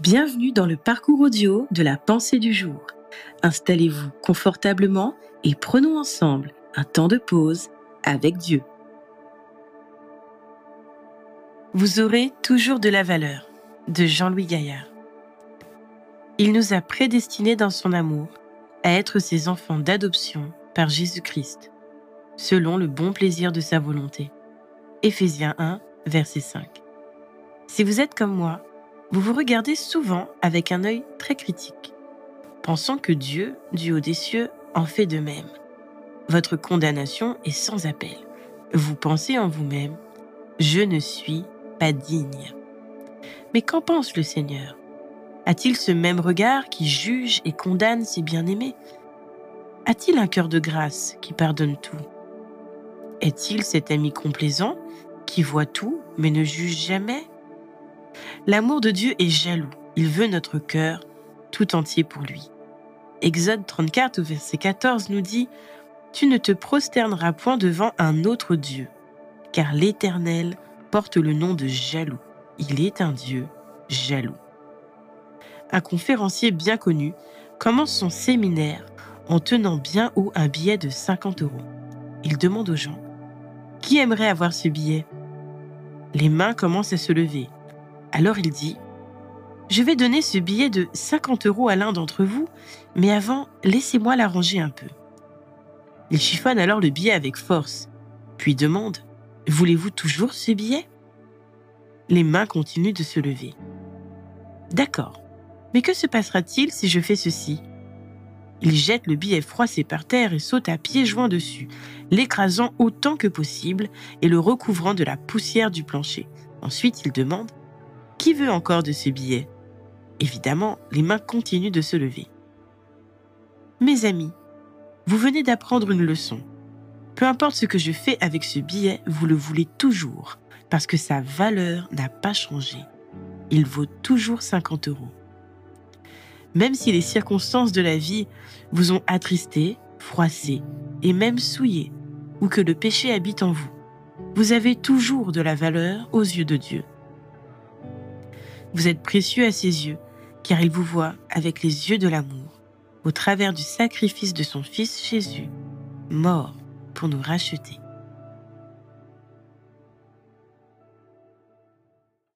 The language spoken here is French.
Bienvenue dans le parcours audio de la pensée du jour. Installez-vous confortablement et prenons ensemble un temps de pause avec Dieu. Vous aurez toujours de la valeur de Jean-Louis Gaillard. Il nous a prédestinés dans son amour à être ses enfants d'adoption par Jésus-Christ, selon le bon plaisir de sa volonté. Éphésiens 1, verset 5. Si vous êtes comme moi, vous vous regardez souvent avec un œil très critique, pensant que Dieu, du haut des cieux, en fait de même. Votre condamnation est sans appel. Vous pensez en vous-même, je ne suis pas digne. Mais qu'en pense le Seigneur? A-t-il ce même regard qui juge et condamne ses bien-aimés? A-t-il un cœur de grâce qui pardonne tout? Est-il cet ami complaisant qui voit tout mais ne juge jamais? L'amour de Dieu est jaloux. Il veut notre cœur tout entier pour lui. Exode 34 au verset 14 nous dit Tu ne te prosterneras point devant un autre Dieu, car l'Éternel porte le nom de jaloux. Il est un Dieu jaloux. Un conférencier bien connu commence son séminaire en tenant bien haut un billet de 50 euros. Il demande aux gens Qui aimerait avoir ce billet? Les mains commencent à se lever. Alors il dit Je vais donner ce billet de 50 euros à l'un d'entre vous, mais avant, laissez-moi l'arranger un peu. Il chiffonne alors le billet avec force, puis demande Voulez-vous toujours ce billet? Les mains continuent de se lever. D'accord, mais que se passera-t-il si je fais ceci? Il jette le billet froissé par terre et saute à pieds joints dessus, l'écrasant autant que possible et le recouvrant de la poussière du plancher. Ensuite, il demande qui veut encore de ce billet? Évidemment, les mains continuent de se lever. Mes amis, vous venez d'apprendre une leçon. Peu importe ce que je fais avec ce billet, vous le voulez toujours, parce que sa valeur n'a pas changé. Il vaut toujours 50 euros. Même si les circonstances de la vie vous ont attristé, froissé et même souillé, ou que le péché habite en vous, vous avez toujours de la valeur aux yeux de Dieu. Vous êtes précieux à ses yeux, car il vous voit avec les yeux de l'amour, au travers du sacrifice de son Fils Jésus, mort pour nous racheter.